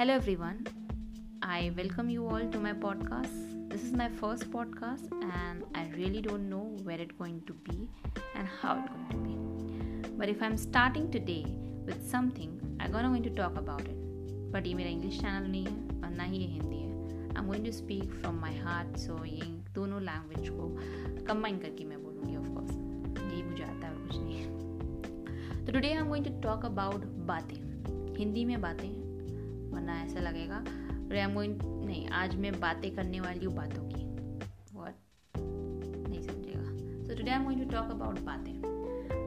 Hello, everyone. I welcome you all to my podcast. This is my first podcast, and I really don't know where it's going to be and how it's going to be. But if I'm starting today with something, I'm gonna going to talk about it. But ये मेरा English channel नहीं है और ना ही ये हिंदी है I am going to speak from my heart so ये दोनों लैंग्वेज को कंबाइन करके मैं बोलूँगी ऑफकोर्स यही मुझे आता है और कुछ नहीं है तो today I am going to talk about बातें हिंदी में बातें वरना ऐसा लगेगा। गोइंग नहीं, आज मैं बातें करने वाली हूँ बातों की। वॉट नहीं समझेगा। So today I am going to talk about बातें।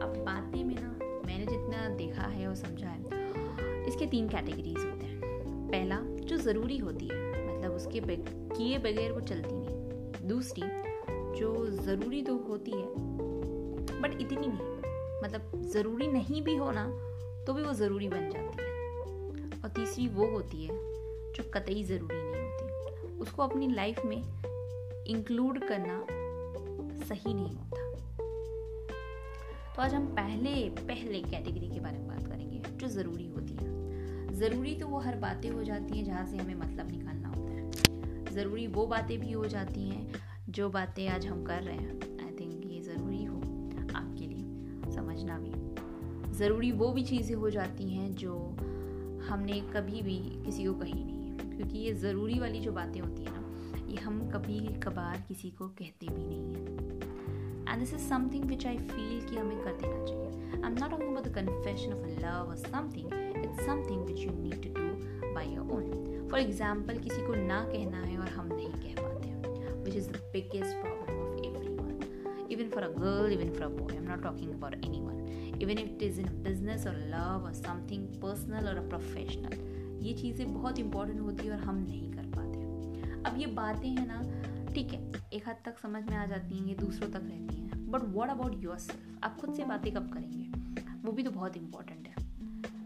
अब बातें में ना, मैंने जितना देखा है और समझा है, इसके तीन कैटेगरीज होते हैं। पहला, जो ज़रूरी होती है मतलब उसके किए बगैर वो चलती नहीं। दूसरी, जो ज़रूरी तो होती है बट इतनी नहीं। मतलब ज़रूरी नहीं भी होना तो भी वो ज़रूरी बन जाती है। तीसरी वो होती है जो कतई ज़रूरी नहीं होती। उसको अपनी लाइफ में इंक्लूड करना सही नहीं होता। तो आज हम पहले पहले कैटेगरी के बारे में बात करेंगे, जो ज़रूरी होती है। ज़रूरी तो वो हर बातें हो जाती हैं जहाँ से हमें मतलब निकालना होता है। ज़रूरी वो बातें भी हो जाती हैं जो बातें आज हम कर रहे हैं। आई थिंक ये ज़रूरी हो आपके लिए, समझना भी। ज़रूरी वो भी चीज़ें हो जाती हैं जो हमने कभी भी किसी को कही नहीं है। क्योंकि ये ज़रूरी वाली जो बातें होती हैं ना, ये हम कभी कभार किसी को कहते भी नहीं हैं। And this is something which I feel कि हमें कर देना चाहिए। I am not about the confession of love और something it's something which you need to do by your own for example किसी को ना कहना है और हम नहीं कह पाते हैं which is the biggest problem of everyone even for a girl even for a boy I am not talking about anyone even if it is in business और लव और समथिंग पर्सनल और प्रोफेशनल ये चीज़ें बहुत important होती है और हम नहीं कर पाते अब ये बातें हैं ना ठीक है एक हद तक समझ में आ जाती हैं ये दूसरों तक रहती हैं। But what about yourself आप खुद से बातें कब करेंगे? वो भी तो बहुत इंपॉर्टेंट है।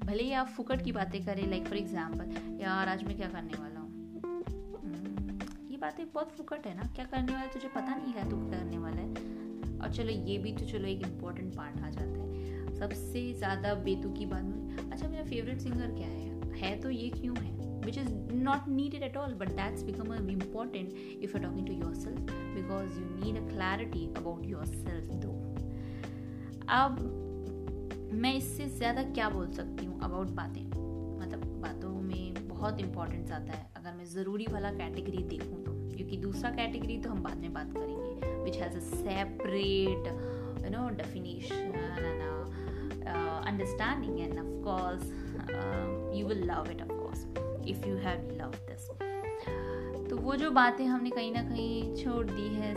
भले ही आप फुकट की बातें करें लाइक फॉर एग्ज़ाम्पल यार आज मैं क्या करने वाला हूँ? हम्म, ये बातें बहुत फुकट है ना। क्या करने वाला तुझे पता नहीं है तू करने वाला है। और चलो ये भी तो चलो एक इम्पोर्टेंट पार्ट आ जाता है। सबसे ज़्यादा बेतुकी बात में अच्छा मेरा फेवरेट सिंगर क्या है? है तो ये क्यों है? Which is not needed at all but that's become important if you talking to yourself because you need a clarity about yourself though अब मैं इससे ज़्यादा क्या बोल सकती हूँ अबाउट बातें? मतलब बातों में बहुत इंपॉर्टेंस आता है। अगर मैं ज़रूरी वाला कैटेगरी देखूँ तो क्योंकि दूसरा कैटेगरी तो हम बाद में बात करेंगे which has a separate you know definition and understanding and of course uh, you will love it of course if you have loved this. तो वो जो बातें हमने कहीं ना कहीं छोड़ दी है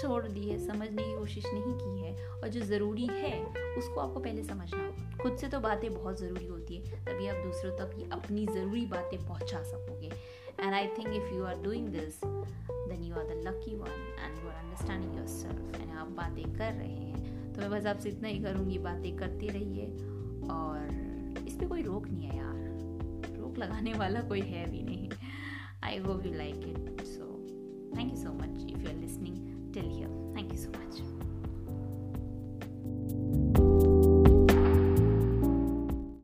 छोड़ दी है समझने की कोशिश नहीं की है और जो ज़रूरी है उसको आपको पहले समझना होगा। खुद से तो बातें बहुत ज़रूरी होती है तभी आप दूसरों तक अपनी ज़रूरी बातें पहुँचा सकोगे। And I think if you are doing this then you are the lucky one and you are understanding yourself and आप बातें कर रहे हैं। तो मैं बस आपसे इतना ही करूँगी, बातें करती रहिए। और इस पर कोई रोक नहीं है यार। रोक लगाने वाला कोई है भी नहीं। I hope you like it so thank you so much if you are listening till here thank you so much